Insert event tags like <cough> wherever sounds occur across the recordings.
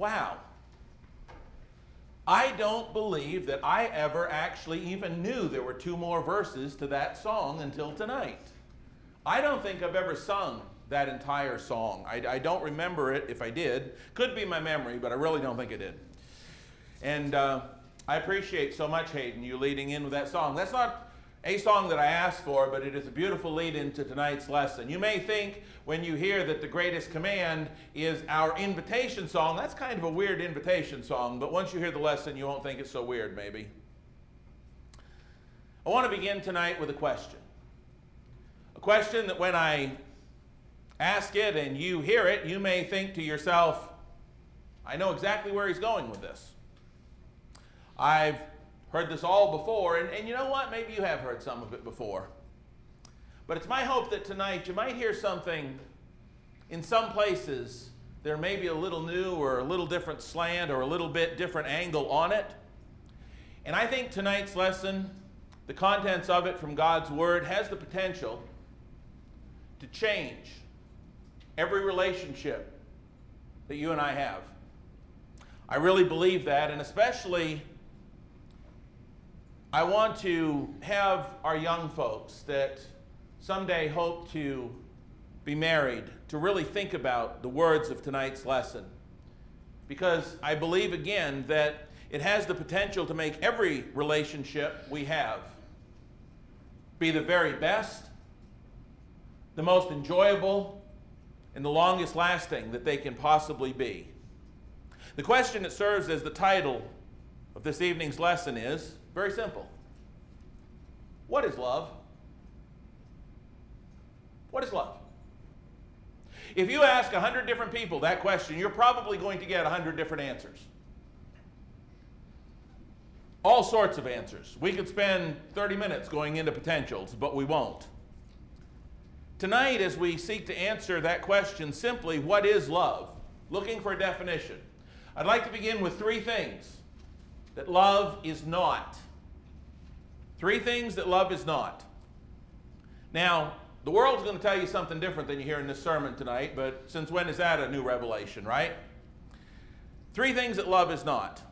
wow. I don't believe that I ever actually even knew there were two more verses to that song until tonight. I don't think I've ever sung that entire song. I, I don't remember it if I did. Could be my memory, but I really don't think I did. And uh, I appreciate so much, Hayden, you leading in with that song. That's not a song that I asked for, but it is a beautiful lead into tonight's lesson. You may think when you hear that the greatest command is our invitation song, that's kind of a weird invitation song, but once you hear the lesson, you won't think it's so weird, maybe. I want to begin tonight with a question. A question that when I ask it and you hear it, you may think to yourself, I know exactly where he's going with this. I've heard this all before, and, and you know what? Maybe you have heard some of it before. But it's my hope that tonight you might hear something in some places there may be a little new or a little different slant or a little bit different angle on it. And I think tonight's lesson, the contents of it from God's Word, has the potential to change every relationship that you and I have. I really believe that, and especially I want to have our young folks that someday hope to be married to really think about the words of tonight's lesson. Because I believe again that it has the potential to make every relationship we have be the very best, the most enjoyable, and the longest lasting that they can possibly be. The question that serves as the title of this evening's lesson is very simple. What is love? What is love? If you ask 100 different people that question, you're probably going to get 100 different answers. All sorts of answers. We could spend 30 minutes going into potentials, but we won't. Tonight, as we seek to answer that question simply, what is love? Looking for a definition. I'd like to begin with three things that love is not. Three things that love is not. Now, the world's going to tell you something different than you hear in this sermon tonight, but since when is that a new revelation, right? Three things that love is not.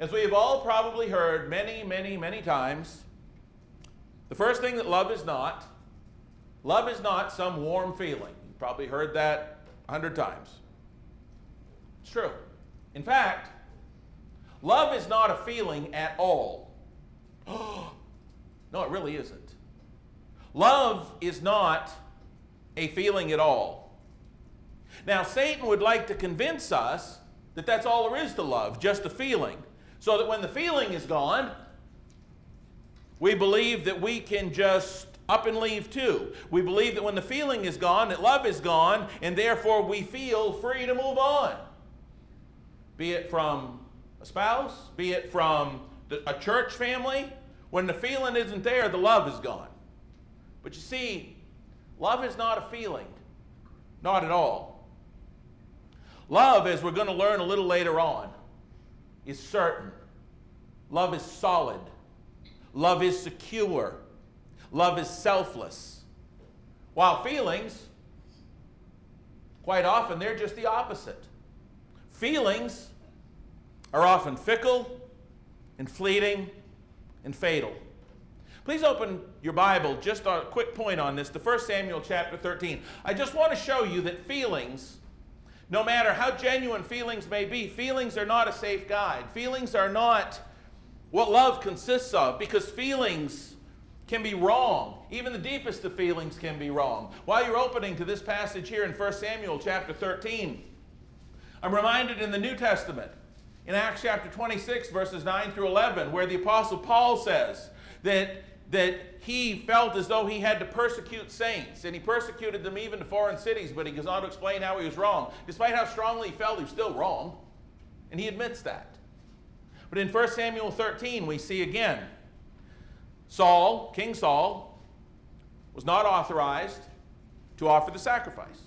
As we have all probably heard many, many, many times, the first thing that love is not, love is not some warm feeling. You've probably heard that a hundred times. It's true. In fact, love is not a feeling at all. <gasps> no, it really isn't. Love is not a feeling at all. Now, Satan would like to convince us that that's all there is to love, just a feeling. So that when the feeling is gone, we believe that we can just up and leave too. We believe that when the feeling is gone, that love is gone, and therefore we feel free to move on. Be it from spouse, be it from a church family, when the feeling isn't there, the love is gone. But you see, love is not a feeling, not at all. Love, as we're going to learn a little later on, is certain. Love is solid. Love is secure. Love is selfless. While feelings, quite often, they're just the opposite. Feelings are often fickle and fleeting and fatal. Please open your Bible, just a quick point on this, to 1 Samuel chapter 13. I just want to show you that feelings, no matter how genuine feelings may be, feelings are not a safe guide. Feelings are not what love consists of, because feelings can be wrong. Even the deepest of feelings can be wrong. While you're opening to this passage here in 1 Samuel chapter 13, I'm reminded in the New Testament in Acts chapter 26, verses 9 through 11, where the Apostle Paul says that, that he felt as though he had to persecute saints, and he persecuted them even to foreign cities, but he goes on to explain how he was wrong. Despite how strongly he felt, he was still wrong, and he admits that. But in 1 Samuel 13, we see again Saul, King Saul, was not authorized to offer the sacrifice.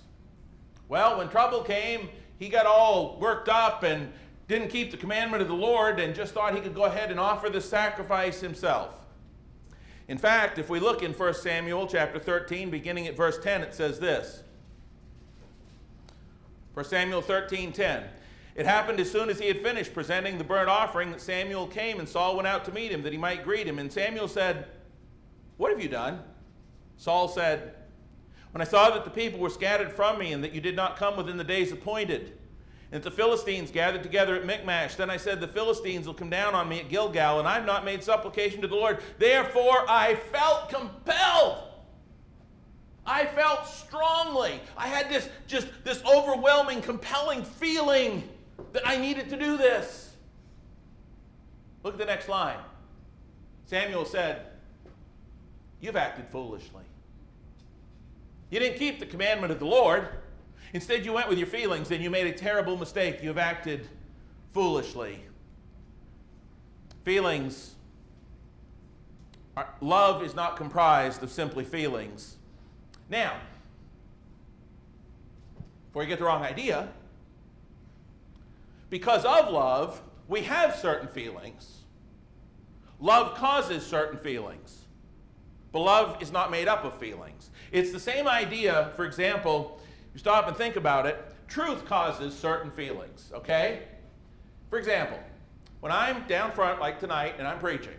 Well, when trouble came, he got all worked up and didn't keep the commandment of the Lord and just thought he could go ahead and offer the sacrifice himself. In fact, if we look in 1 Samuel chapter 13, beginning at verse 10, it says this. 1 Samuel 13, 10. It happened as soon as he had finished presenting the burnt offering that Samuel came and Saul went out to meet him that he might greet him. And Samuel said, What have you done? Saul said, When I saw that the people were scattered from me and that you did not come within the days appointed, that the Philistines gathered together at Michmash, then I said, The Philistines will come down on me at Gilgal, and I have not made supplication to the Lord. Therefore I felt compelled I felt strongly. I had this just this overwhelming, compelling feeling that I needed to do this. Look at the next line. Samuel said, You've acted foolishly. You didn't keep the commandment of the Lord. Instead, you went with your feelings and you made a terrible mistake. You've acted foolishly. Feelings, are, love is not comprised of simply feelings. Now, before you get the wrong idea, because of love, we have certain feelings. Love causes certain feelings. But love is not made up of feelings. It's the same idea, for example, you stop and think about it, truth causes certain feelings, okay? For example, when I'm down front like tonight and I'm preaching,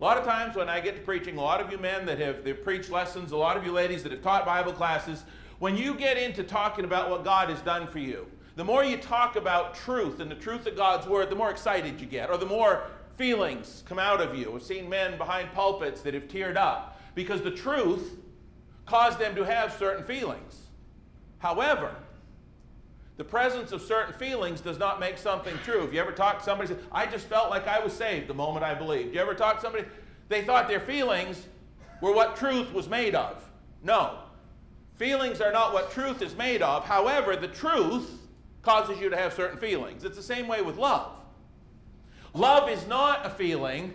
a lot of times when I get to preaching, a lot of you men that have they've preached lessons, a lot of you ladies that have taught Bible classes, when you get into talking about what God has done for you, the more you talk about truth and the truth of God's word, the more excited you get, or the more feelings come out of you. I've seen men behind pulpits that have teared up because the truth caused them to have certain feelings. However, the presence of certain feelings does not make something true. If you ever talk to somebody, say, I just felt like I was saved the moment I believed. You ever talk to somebody, they thought their feelings were what truth was made of. No. Feelings are not what truth is made of. However, the truth causes you to have certain feelings. It's the same way with love. Love is not a feeling.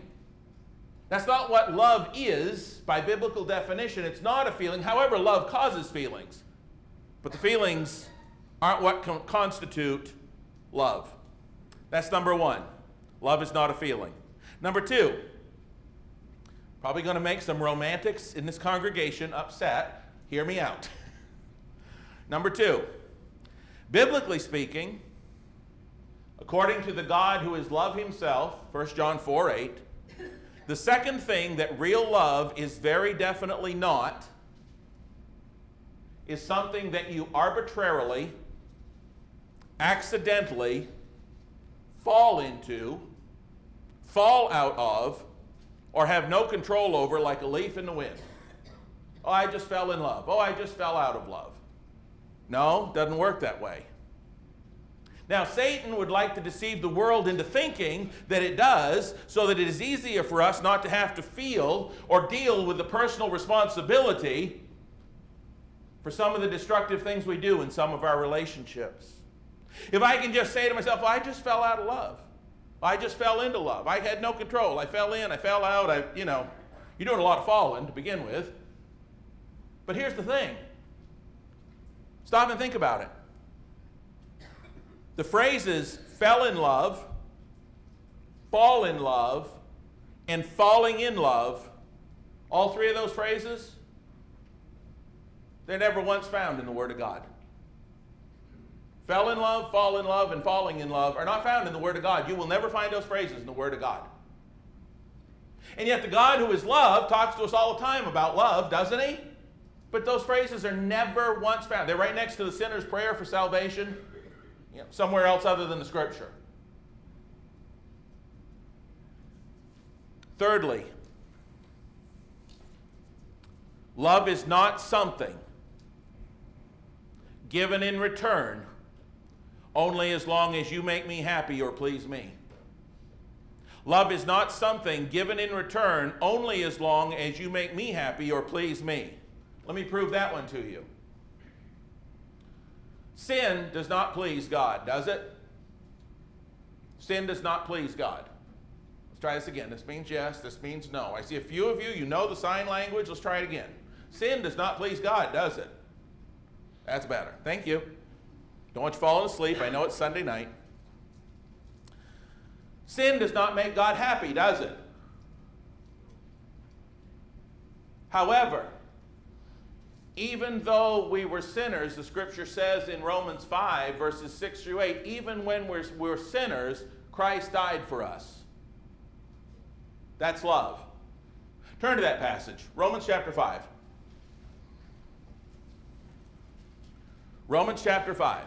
That's not what love is by biblical definition. It's not a feeling. However, love causes feelings. But the feelings aren't what con- constitute love. That's number one. Love is not a feeling. Number two, probably going to make some romantics in this congregation upset. Hear me out. <laughs> number two, biblically speaking, according to the God who is love himself, 1 John 4 8, the second thing that real love is very definitely not is something that you arbitrarily accidentally fall into, fall out of, or have no control over like a leaf in the wind. Oh, I just fell in love. Oh, I just fell out of love. No, doesn't work that way. Now, Satan would like to deceive the world into thinking that it does so that it is easier for us not to have to feel or deal with the personal responsibility for some of the destructive things we do in some of our relationships. If I can just say to myself, well, I just fell out of love. I just fell into love. I had no control. I fell in, I fell out. I, you know, you're doing a lot of falling to begin with. But here's the thing stop and think about it. The phrases fell in love, fall in love, and falling in love, all three of those phrases, they're never once found in the Word of God. Fell in love, fall in love, and falling in love are not found in the Word of God. You will never find those phrases in the Word of God. And yet, the God who is love talks to us all the time about love, doesn't he? But those phrases are never once found. They're right next to the sinner's prayer for salvation, you know, somewhere else other than the Scripture. Thirdly, love is not something given in return only as long as you make me happy or please me. Love is not something given in return only as long as you make me happy or please me. Let me prove that one to you. Sin does not please God, does it? Sin does not please God. Let's try this again. This means yes, this means no. I see a few of you, you know the sign language. Let's try it again. Sin does not please God, does it? That's better. Thank you. Don't you falling asleep. I know it's Sunday night. Sin does not make God happy, does it? However, even though we were sinners, the scripture says in Romans 5, verses 6 through 8, even when we're, we're sinners, Christ died for us. That's love. Turn to that passage, Romans chapter 5. Romans chapter 5.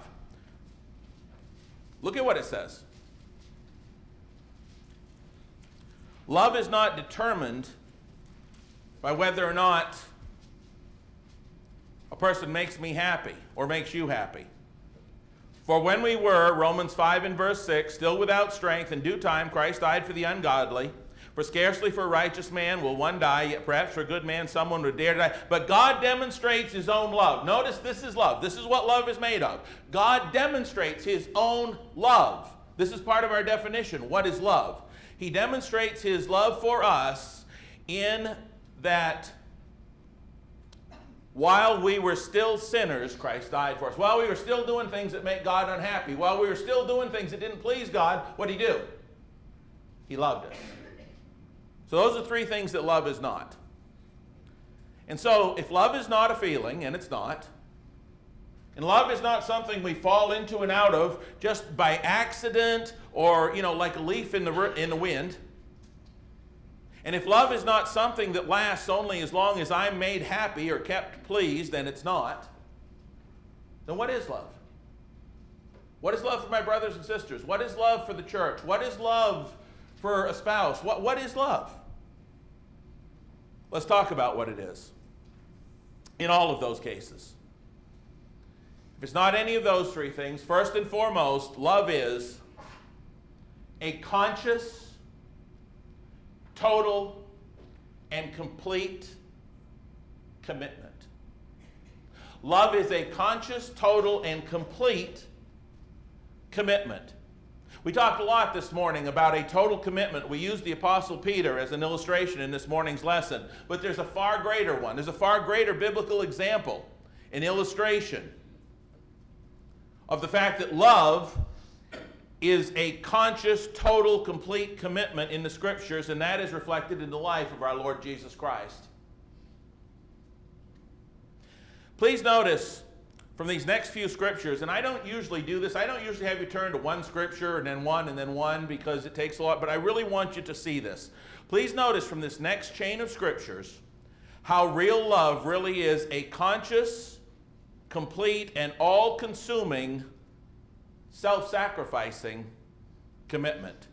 Look at what it says. Love is not determined by whether or not a person makes me happy or makes you happy. For when we were, Romans 5 and verse 6, still without strength, in due time Christ died for the ungodly. For scarcely for a righteous man will one die, yet perhaps for a good man someone would dare to die. But God demonstrates his own love. Notice this is love. This is what love is made of. God demonstrates his own love. This is part of our definition. What is love? He demonstrates his love for us in that while we were still sinners, Christ died for us. While we were still doing things that make God unhappy, while we were still doing things that didn't please God, what did he do? He loved us. So those are three things that love is not. And so if love is not a feeling, and it's not, and love is not something we fall into and out of just by accident or, you know, like a leaf in the, in the wind, and if love is not something that lasts only as long as I'm made happy or kept pleased, then it's not. Then what is love? What is love for my brothers and sisters? What is love for the church? What is love for a spouse? What, what is love? Let's talk about what it is in all of those cases. If it's not any of those three things, first and foremost, love is a conscious total and complete commitment. Love is a conscious, total, and complete commitment. We talked a lot this morning about a total commitment. We used the Apostle Peter as an illustration in this morning's lesson, but there's a far greater one. There's a far greater biblical example, an illustration of the fact that love is a conscious, total, complete commitment in the scriptures, and that is reflected in the life of our Lord Jesus Christ. Please notice from these next few scriptures, and I don't usually do this, I don't usually have you turn to one scripture and then one and then one because it takes a lot, but I really want you to see this. Please notice from this next chain of scriptures how real love really is a conscious, complete, and all consuming self sacrificing commitment.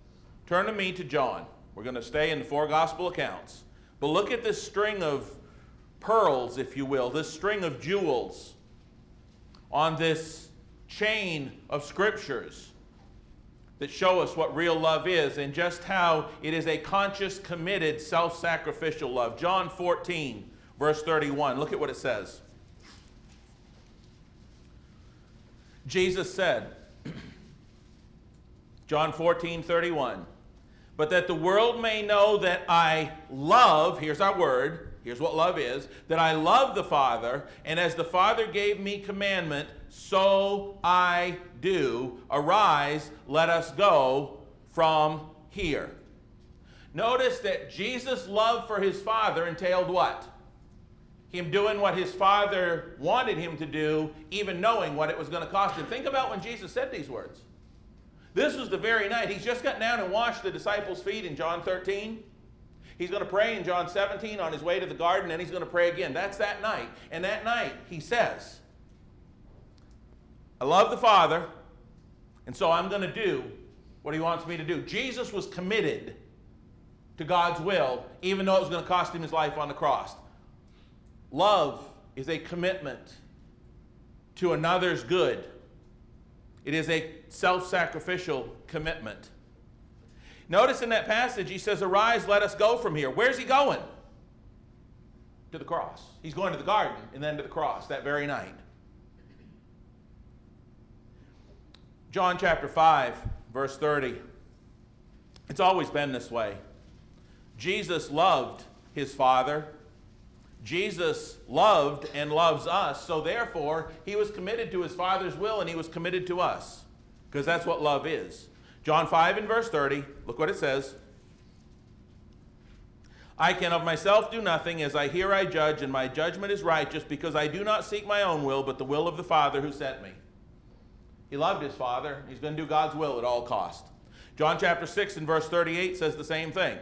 Turn to me to John. We're going to stay in the four gospel accounts. But look at this string of pearls, if you will, this string of jewels on this chain of scriptures that show us what real love is and just how it is a conscious, committed, self sacrificial love. John 14, verse 31. Look at what it says. Jesus said, <clears throat> John 14, 31. But that the world may know that I love, here's our word, here's what love is, that I love the Father, and as the Father gave me commandment, so I do. Arise, let us go from here. Notice that Jesus' love for his Father entailed what? Him doing what his Father wanted him to do, even knowing what it was going to cost him. Think about when Jesus said these words. This was the very night. He's just gotten down and washed the disciples' feet in John 13. He's going to pray in John 17 on his way to the garden, and he's going to pray again. That's that night. And that night, he says, I love the Father, and so I'm going to do what he wants me to do. Jesus was committed to God's will, even though it was going to cost him his life on the cross. Love is a commitment to another's good. It is a self sacrificial commitment. Notice in that passage, he says, Arise, let us go from here. Where's he going? To the cross. He's going to the garden and then to the cross that very night. John chapter 5, verse 30. It's always been this way. Jesus loved his Father Jesus loved and loves us, so therefore, he was committed to his Father's will and he was committed to us, because that's what love is. John 5 and verse 30, look what it says. I can of myself do nothing. As I hear, I judge, and my judgment is righteous, because I do not seek my own will, but the will of the Father who sent me. He loved his Father. He's going to do God's will at all cost. John chapter 6 and verse 38 says the same thing.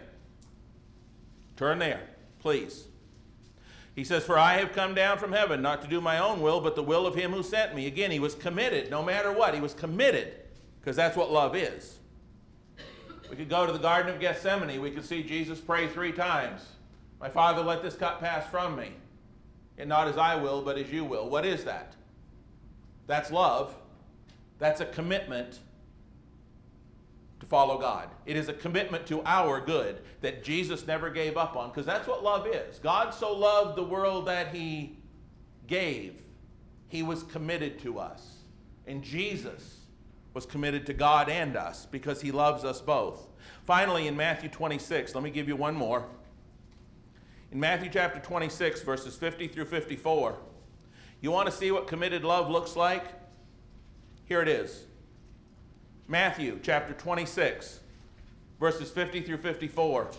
Turn there, please. He says, For I have come down from heaven not to do my own will, but the will of him who sent me. Again, he was committed no matter what. He was committed because that's what love is. We could go to the Garden of Gethsemane. We could see Jesus pray three times My Father, let this cup pass from me. And not as I will, but as you will. What is that? That's love. That's a commitment to follow God. It is a commitment to our good that Jesus never gave up on, because that's what love is. God so loved the world that he gave, he was committed to us. And Jesus was committed to God and us because he loves us both. Finally, in Matthew 26, let me give you one more. In Matthew chapter 26, verses 50 through 54, you want to see what committed love looks like? Here it is. Matthew chapter 26, verses 50 through 54.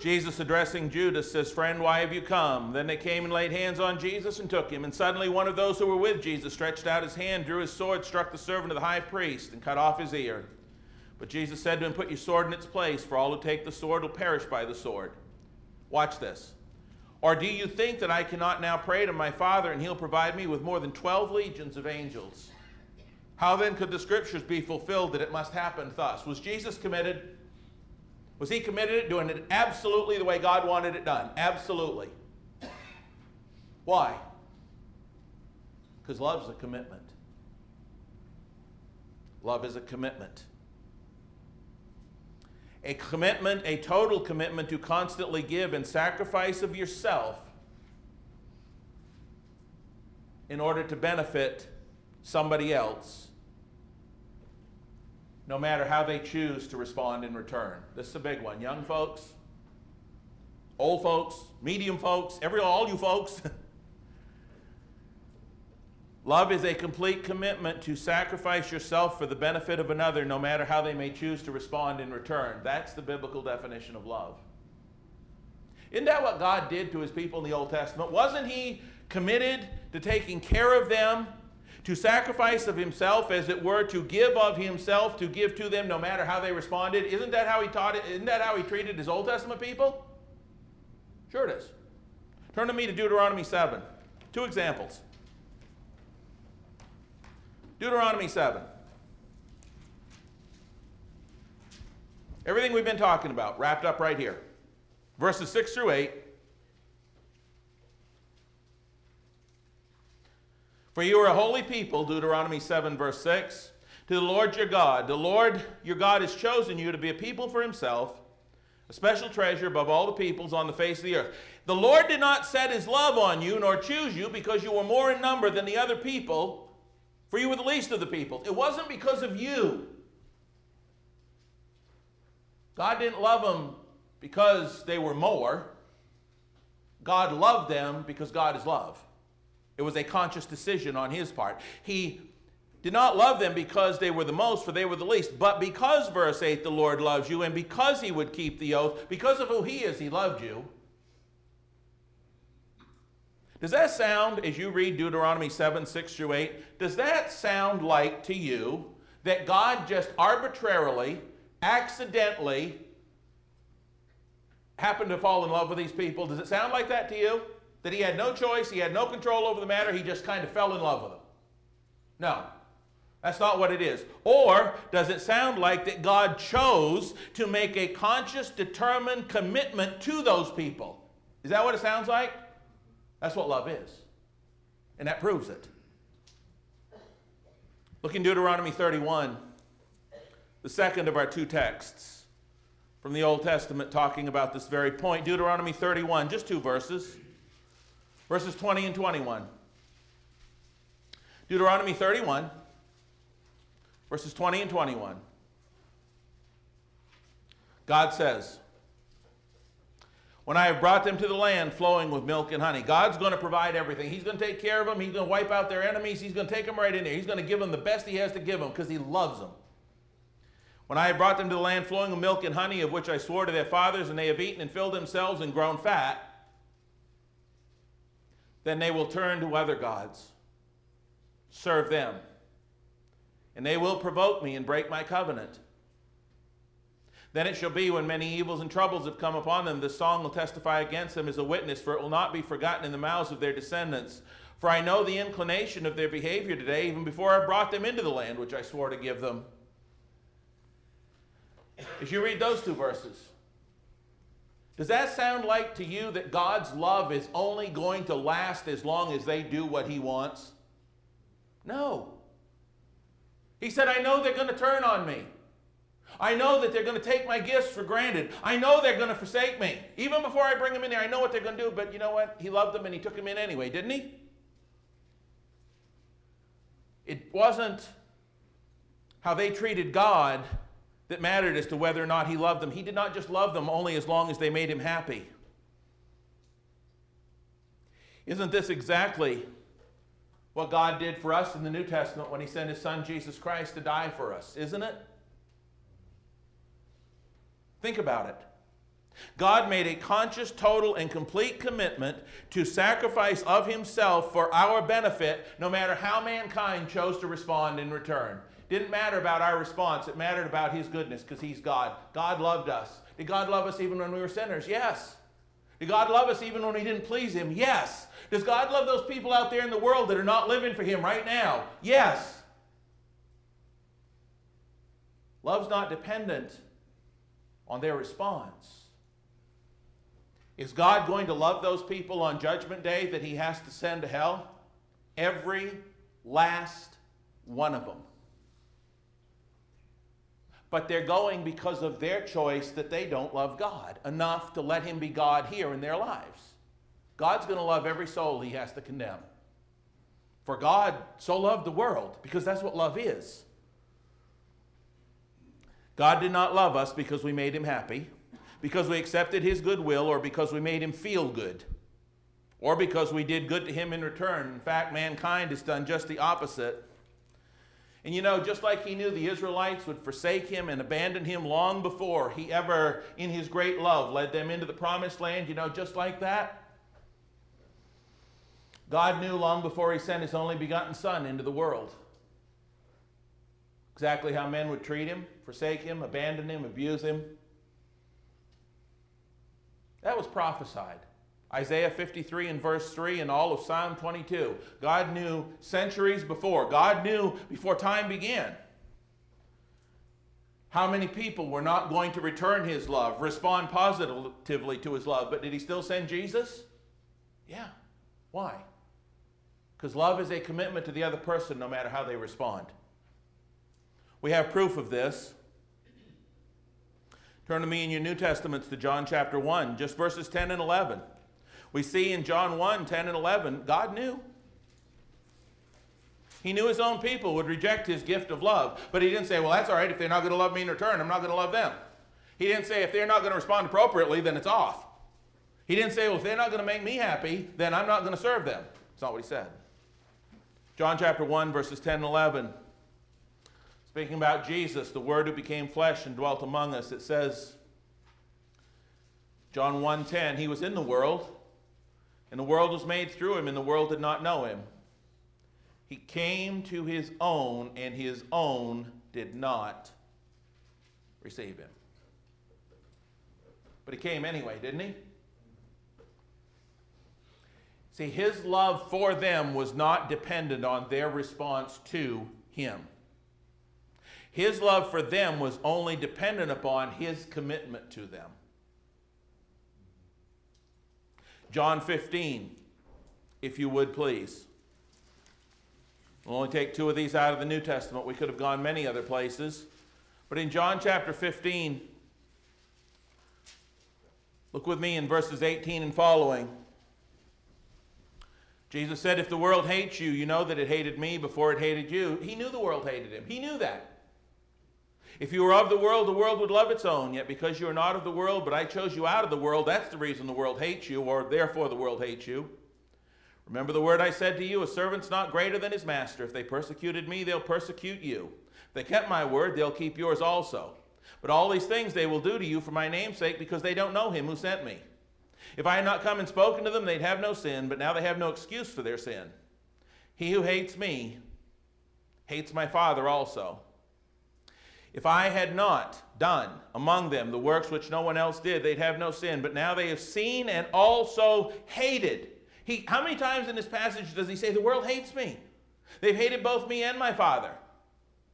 Jesus addressing Judas says, Friend, why have you come? Then they came and laid hands on Jesus and took him. And suddenly one of those who were with Jesus stretched out his hand, drew his sword, struck the servant of the high priest, and cut off his ear. But Jesus said to him, Put your sword in its place, for all who take the sword will perish by the sword. Watch this. Or do you think that I cannot now pray to my Father, and he'll provide me with more than 12 legions of angels? How then could the scriptures be fulfilled that it must happen thus? Was Jesus committed? Was he committed to doing it absolutely the way God wanted it done? Absolutely. Why? Because love's a commitment. Love is a commitment. A commitment, a total commitment to constantly give and sacrifice of yourself in order to benefit somebody else no matter how they choose to respond in return. This is a big one. Young folks, old folks, medium folks, every all you folks. <laughs> Love is a complete commitment to sacrifice yourself for the benefit of another, no matter how they may choose to respond in return. That's the biblical definition of love. Isn't that what God did to his people in the Old Testament? Wasn't he committed to taking care of them to sacrifice of himself, as it were, to give of himself, to give to them no matter how they responded. Isn't that how he taught it? Isn't that how he treated his Old Testament people? Sure it is. Turn to me to Deuteronomy 7. Two examples. Deuteronomy 7. Everything we've been talking about wrapped up right here. Verses 6 through 8 For you are a holy people, Deuteronomy 7, verse 6, to the Lord your God. The Lord your God has chosen you to be a people for himself, a special treasure above all the peoples on the face of the earth. The Lord did not set his love on you nor choose you because you were more in number than the other people, for you were the least of the people. It wasn't because of you. God didn't love them because they were more. God loved them because God is love. It was a conscious decision on his part. He did not love them because they were the most, for they were the least, but because, verse 8, the Lord loves you, and because he would keep the oath, because of who he is, he loved you. Does that sound, as you read Deuteronomy 7, 6 through 8, does that sound like to you that God just arbitrarily, accidentally happened to fall in love with these people? Does it sound like that to you? That he had no choice, he had no control over the matter, he just kind of fell in love with them. No, that's not what it is. Or does it sound like that God chose to make a conscious, determined commitment to those people? Is that what it sounds like? That's what love is. And that proves it. Look in Deuteronomy 31, the second of our two texts from the Old Testament talking about this very point. Deuteronomy 31, just two verses verses 20 and 21. Deuteronomy 31, verses 20 and 21. God says, when I have brought them to the land flowing with milk and honey. God's going to provide everything. He's going to take care of them. He's going to wipe out their enemies. He's going to take them right in there. He's going to give them the best He has to give them because He loves them. When I have brought them to the land flowing with milk and honey, of which I swore to their fathers, and they have eaten and filled themselves and grown fat, then they will turn to other gods, serve them, and they will provoke me and break my covenant. Then it shall be when many evils and troubles have come upon them, this song will testify against them as a witness, for it will not be forgotten in the mouths of their descendants. For I know the inclination of their behavior today, even before I brought them into the land which I swore to give them. As you read those two verses, does that sound like to you that God's love is only going to last as long as they do what He wants? No. He said, I know they're going to turn on me. I know that they're going to take my gifts for granted. I know they're going to forsake me. Even before I bring them in there, I know what they're going to do, but you know what? He loved them and He took them in anyway, didn't He? It wasn't how they treated God that mattered as to whether or not he loved them. He did not just love them only as long as they made him happy. Isn't this exactly what God did for us in the New Testament when he sent his son Jesus Christ to die for us? Isn't it? Think about it. God made a conscious, total, and complete commitment to sacrifice of himself for our benefit, no matter how mankind chose to respond in return. Didn't matter about our response, it mattered about His goodness because He's God. God loved us. Did God love us even when we were sinners? Yes. Did God love us even when we didn't please Him? Yes. Does God love those people out there in the world that are not living for Him right now? Yes. Love's not dependent on their response. Is God going to love those people on Judgment Day that He has to send to hell? Every last one of them but they're going because of their choice that they don't love God enough to let Him be God here in their lives. God's going to love every soul He has to condemn. For God so loved the world, because that's what love is. God did not love us because we made Him happy, because we accepted His goodwill, or because we made Him feel good, or because we did good to Him in return. In fact, mankind has done just the opposite. And you know, just like he knew the Israelites would forsake him and abandon him long before he ever, in his great love, led them into the promised land, you know, just like that, God knew long before he sent his only begotten Son into the world exactly how men would treat him, forsake him, abandon him, abuse him. That was prophesied. Isaiah 53 and verse 3 and all of Psalm 22. God knew centuries before, God knew before time began how many people were not going to return his love, respond positively to his love. But did he still send Jesus? Yeah. Why? Because love is a commitment to the other person no matter how they respond. We have proof of this. Turn to me in your New Testaments to John chapter 1, just verses 10 and 11. We see in John 1 10 and 11, God knew. He knew his own people would reject his gift of love, but he didn't say, well, that's all right. If they're not going to love me in return, I'm not going to love them. He didn't say, if they're not going to respond appropriately, then it's off. He didn't say, well, if they're not going to make me happy, then I'm not going to serve them. That's not what he said. John chapter 1, verses 10 and 11. Speaking about Jesus, the Word who became flesh and dwelt among us, it says, John 1:10, he was in the world, and the world was made through him, and the world did not know him. He came to his own, and his own did not receive him. But he came anyway, didn't he? See, his love for them was not dependent on their response to him. His love for them was only dependent upon his commitment to them. John 15, if you would please. We'll only take two of these out of the New Testament. We could have gone many other places. But in John chapter 15, look with me in verses 18 and following. Jesus said, If the world hates you, you know that it hated me before it hated you. He knew the world hated him. He knew that. If you were of the world, the world would love its own. Yet because you are not of the world, but I chose you out of the world, that's the reason the world hates you, or therefore the world hates you. Remember the word I said to you a servant's not greater than his master. If they persecuted me, they'll persecute you. If they kept my word, they'll keep yours also. But all these things they will do to you for my name's sake, because they don't know him who sent me. If I had not come and spoken to them, they'd have no sin, but now they have no excuse for their sin. He who hates me hates my Father also. If I had not done among them the works which no one else did, they'd have no sin. But now they have seen and also hated. He, how many times in this passage does he say, The world hates me? They've hated both me and my Father.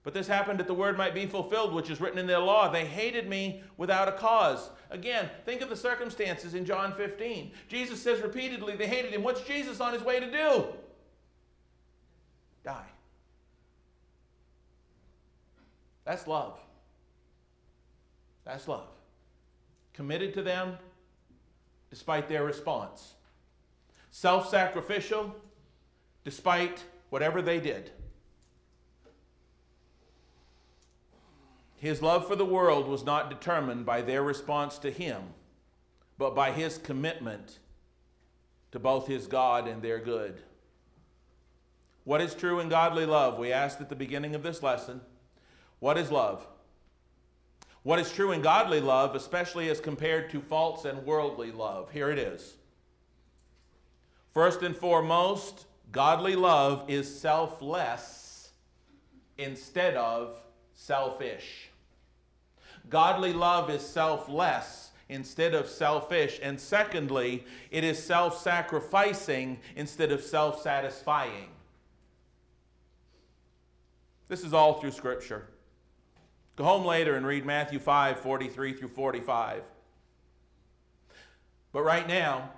But this happened that the word might be fulfilled, which is written in their law. They hated me without a cause. Again, think of the circumstances in John 15. Jesus says repeatedly they hated him. What's Jesus on his way to do? Die. That's love. That's love. Committed to them despite their response. Self sacrificial despite whatever they did. His love for the world was not determined by their response to him, but by his commitment to both his God and their good. What is true in godly love? We asked at the beginning of this lesson. What is love? What is true and godly love, especially as compared to false and worldly love? Here it is. First and foremost, godly love is selfless instead of selfish. Godly love is selfless instead of selfish. And secondly, it is self sacrificing instead of self satisfying. This is all through Scripture. Go home later and read Matthew 5 43 through 45. But right now,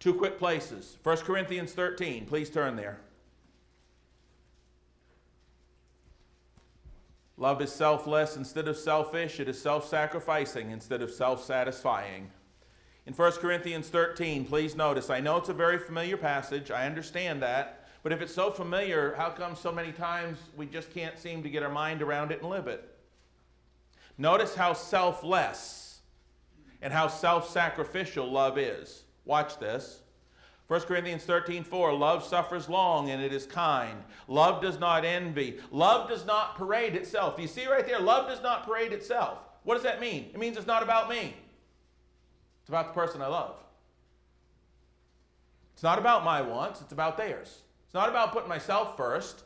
two quick places. 1 Corinthians 13, please turn there. Love is selfless instead of selfish. It is self sacrificing instead of self satisfying. In 1 Corinthians 13, please notice, I know it's a very familiar passage. I understand that. But if it's so familiar, how come so many times we just can't seem to get our mind around it and live it? Notice how selfless and how self sacrificial love is. Watch this. 1 Corinthians 13, 4, love suffers long and it is kind. Love does not envy. Love does not parade itself. Do you see right there? Love does not parade itself. What does that mean? It means it's not about me, it's about the person I love. It's not about my wants, it's about theirs. It's not about putting myself first.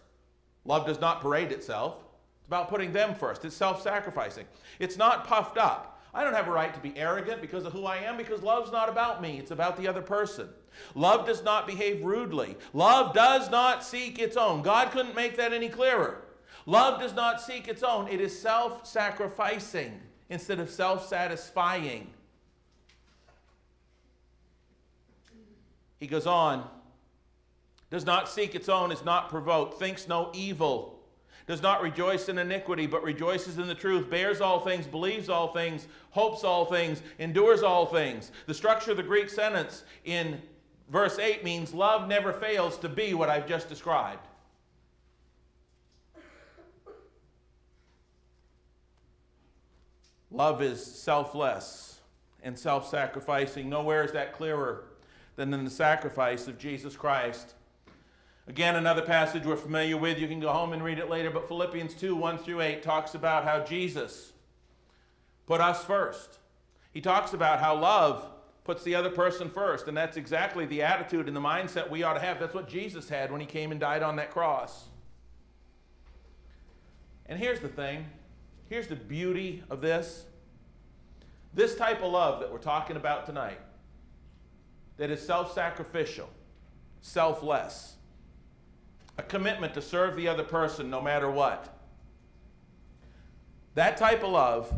Love does not parade itself. It's about putting them first. It's self sacrificing. It's not puffed up. I don't have a right to be arrogant because of who I am because love's not about me, it's about the other person. Love does not behave rudely. Love does not seek its own. God couldn't make that any clearer. Love does not seek its own, it is self sacrificing instead of self satisfying. He goes on, does not seek its own, is not provoked, thinks no evil does not rejoice in iniquity, but rejoices in the truth, bears all things, believes all things, hopes all things, endures all things. The structure of the Greek sentence in verse 8 means love never fails to be what I've just described. Love is selfless and self sacrificing. Nowhere is that clearer than in the sacrifice of Jesus Christ. Again, another passage we're familiar with. You can go home and read it later, but Philippians 2 1 through 8 talks about how Jesus put us first. He talks about how love puts the other person first, and that's exactly the attitude and the mindset we ought to have. That's what Jesus had when he came and died on that cross. And here's the thing here's the beauty of this. This type of love that we're talking about tonight, that is self sacrificial, selfless a commitment to serve the other person no matter what. That type of love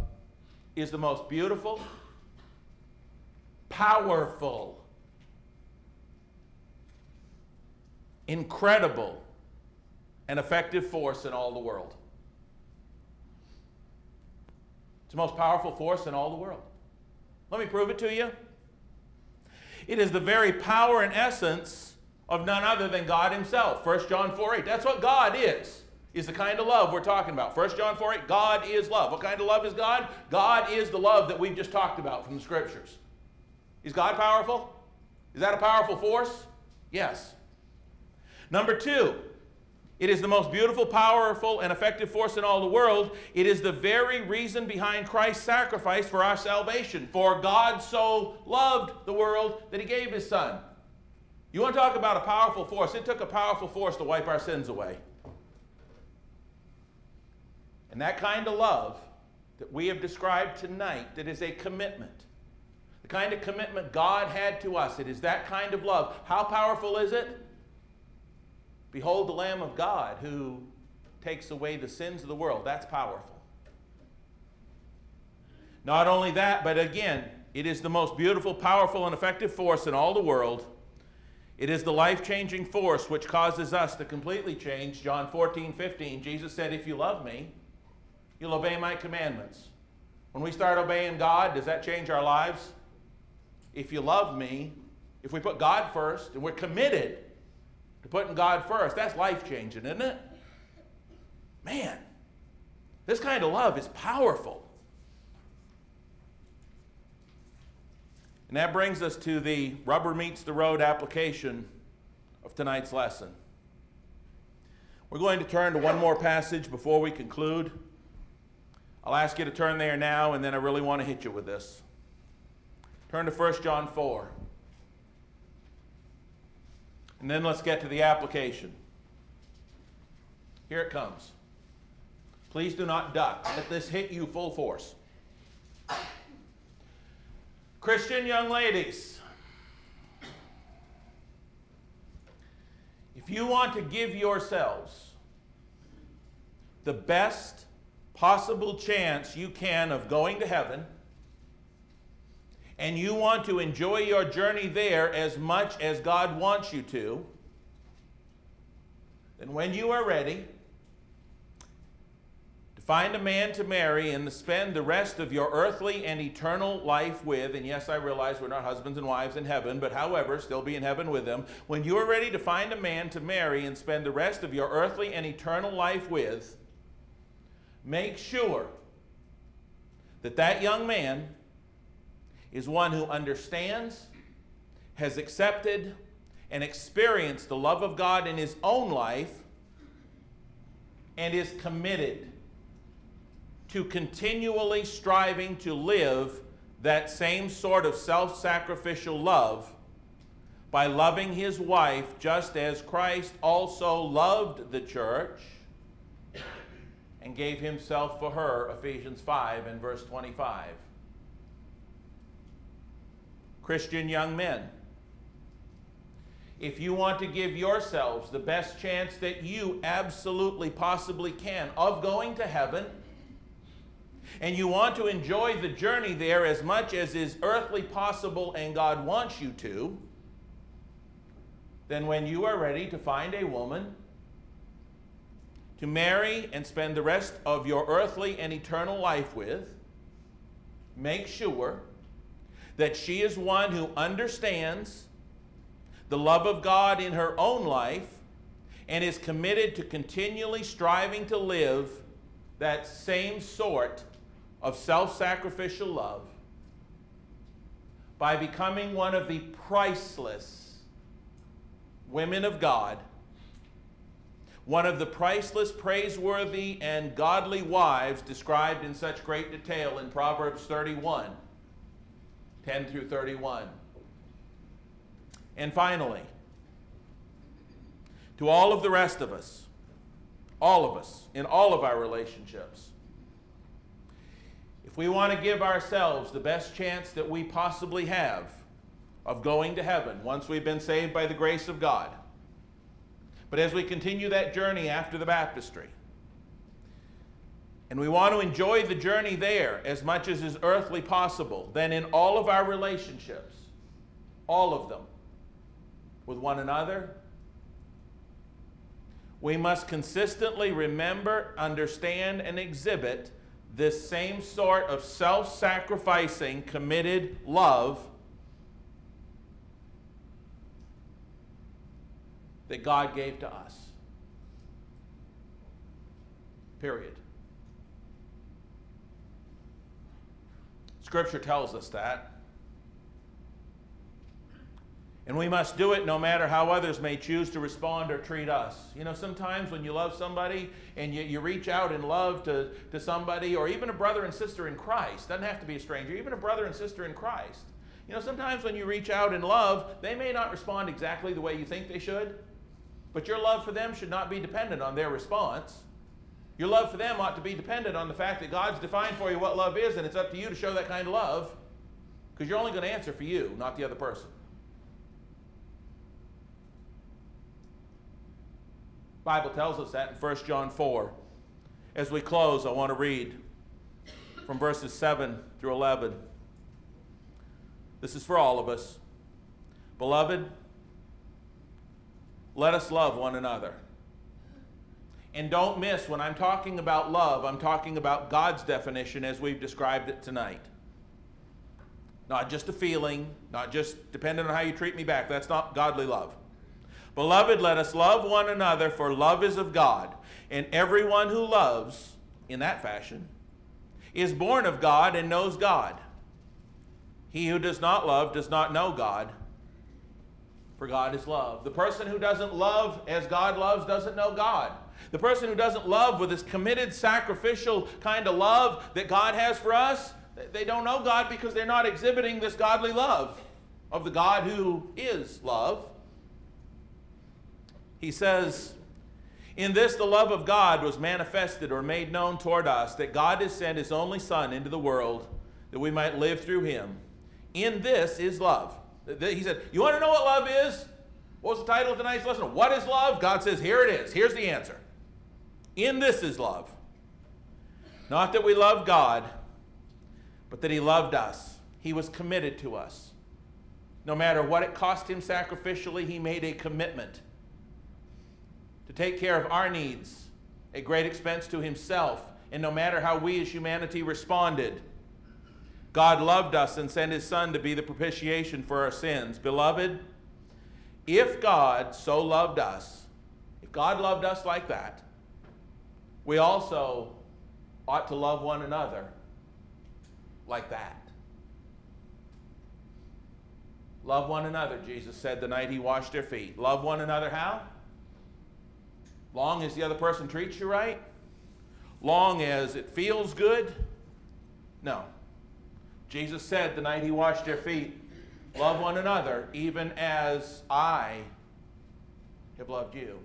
is the most beautiful, powerful, incredible, and effective force in all the world. It's the most powerful force in all the world. Let me prove it to you. It is the very power and essence of none other than God Himself. 1 John 4 8. That's what God is. is the kind of love we're talking about. 1 John 4 8, God is love. What kind of love is God? God is the love that we've just talked about from the scriptures. Is God powerful? Is that a powerful force? Yes. Number two, it is the most beautiful, powerful, and effective force in all the world. It is the very reason behind Christ's sacrifice for our salvation. For God so loved the world that he gave his son. You want to talk about a powerful force? It took a powerful force to wipe our sins away. And that kind of love that we have described tonight, that is a commitment. The kind of commitment God had to us, it is that kind of love. How powerful is it? Behold the Lamb of God who takes away the sins of the world. That's powerful. Not only that, but again, it is the most beautiful, powerful, and effective force in all the world. It is the life changing force which causes us to completely change. John 14, 15, Jesus said, If you love me, You'll obey my commandments. When we start obeying God, does that change our lives? If you love me, if we put God first and we're committed to putting God first, that's life changing, isn't it? Man, this kind of love is powerful. And that brings us to the rubber meets the road application of tonight's lesson. We're going to turn to one more passage before we conclude. I'll ask you to turn there now, and then I really want to hit you with this. Turn to 1 John 4. And then let's get to the application. Here it comes. Please do not duck. Let this hit you full force. Christian young ladies, if you want to give yourselves the best possible chance you can of going to heaven, and you want to enjoy your journey there as much as God wants you to, then when you are ready find a man to marry and spend the rest of your earthly and eternal life with, and yes, I realize we're not husbands and wives in heaven, but however, still be in heaven with them, when you are ready to find a man to marry and spend the rest of your earthly and eternal life with, make sure that that young man is one who understands, has accepted, and experienced the love of God in his own life, and is committed to continually striving to live that same sort of self sacrificial love by loving his wife just as Christ also loved the church and gave himself for her, Ephesians 5 and verse 25. Christian young men, if you want to give yourselves the best chance that you absolutely possibly can of going to heaven, and you want to enjoy the journey there as much as is earthly possible and God wants you to, then when you are ready to find a woman to marry and spend the rest of your earthly and eternal life with, make sure that she is one who understands the love of God in her own life and is committed to continually striving to live that same sort of self sacrificial love by becoming one of the priceless women of God one of the priceless, praiseworthy, and godly wives described in such great detail in Proverbs 31 10 through 31. And finally, to all of the rest of us, all of us, in all of our relationships, we want to give ourselves the best chance that we possibly have of going to heaven once we've been saved by the grace of God, but as we continue that journey after the baptistry, and we want to enjoy the journey there as much as is earthly possible, then in all of our relationships, all of them, with one another, we must consistently remember, understand, and exhibit this same sort of self sacrificing, committed love that God gave to us. Period. Scripture tells us that. And we must do it no matter how others may choose to respond or treat us. You know, sometimes when you love somebody and you, you reach out in love to, to somebody, or even a brother and sister in Christ, doesn't have to be a stranger, even a brother and sister in Christ. You know, sometimes when you reach out in love, they may not respond exactly the way you think they should, but your love for them should not be dependent on their response. Your love for them ought to be dependent on the fact that God's defined for you what love is, and it's up to you to show that kind of love, because you're only going to answer for you, not the other person. Bible tells us that in 1 John 4. As we close, I want to read from verses 7 through 11. This is for all of us. Beloved, let us love one another. And don't miss when I'm talking about love, I'm talking about God's definition as we've described it tonight. Not just a feeling, not just dependent on how you treat me back. That's not godly love. Beloved, let us love one another, for love is of God. And everyone who loves in that fashion is born of God and knows God. He who does not love does not know God, for God is love. The person who doesn't love as God loves doesn't know God. The person who doesn't love with this committed, sacrificial kind of love that God has for us, they don't know God because they're not exhibiting this godly love of the God who is love. He says, In this the love of God was manifested or made known toward us, that God has sent his only Son into the world that we might live through him. In this is love. He said, You want to know what love is? What was the title of tonight's lesson? What is love? God says, Here it is. Here's the answer. In this is love. Not that we love God, but that He loved us. He was committed to us. No matter what it cost Him sacrificially, He made a commitment take care of our needs at great expense to himself. And no matter how we as humanity responded, God loved us and sent his Son to be the propitiation for our sins. Beloved, if God so loved us, if God loved us like that, we also ought to love one another like that. Love one another, Jesus said the night he washed their feet. Love one another how? Long as the other person treats you right? Long as it feels good? No. Jesus said the night he washed their feet, Love one another, even as I have loved you.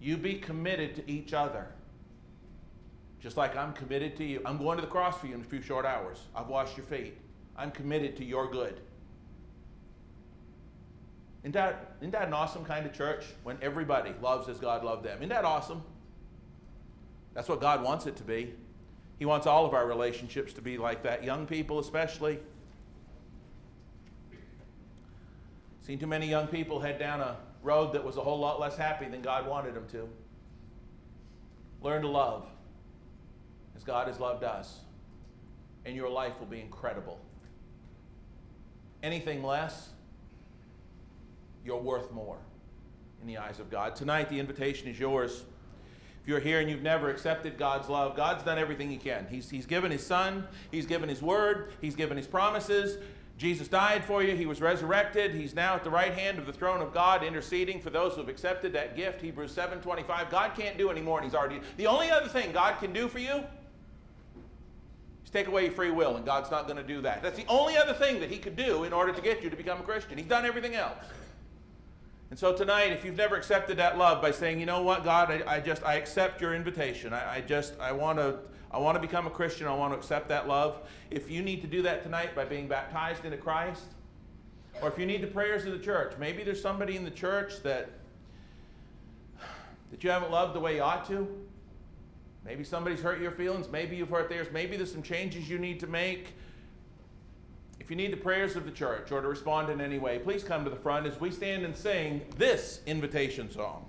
You be committed to each other. Just like I'm committed to you. I'm going to the cross for you in a few short hours. I've washed your feet. I'm committed to your good. Isn't that, isn't that an awesome kind of church when everybody loves as God loved them? Isn't that awesome? That's what God wants it to be. He wants all of our relationships to be like that, young people especially. Seen too many young people head down a road that was a whole lot less happy than God wanted them to. Learn to love as God has loved us, and your life will be incredible. Anything less, you're worth more in the eyes of God. Tonight, the invitation is yours. If you're here and you've never accepted God's love, God's done everything He can. He's, he's given His Son, He's given His Word, He's given His promises. Jesus died for you. He was resurrected. He's now at the right hand of the throne of God, interceding for those who have accepted that gift. Hebrews 7:25. God can't do any more, and He's already. The only other thing God can do for you is take away your free will, and God's not going to do that. That's the only other thing that He could do in order to get you to become a Christian. He's done everything else. And so tonight, if you've never accepted that love by saying, you know what, God, I, I just, I accept your invitation. I, I just, I want to, I want to become a Christian. I want to accept that love. If you need to do that tonight by being baptized into Christ, or if you need the prayers of the church, maybe there's somebody in the church that, that you haven't loved the way you ought to. Maybe somebody's hurt your feelings. Maybe you've hurt theirs. Maybe there's some changes you need to make. If you need the prayers of the church or to respond in any way, please come to the front as we stand and sing this invitation song.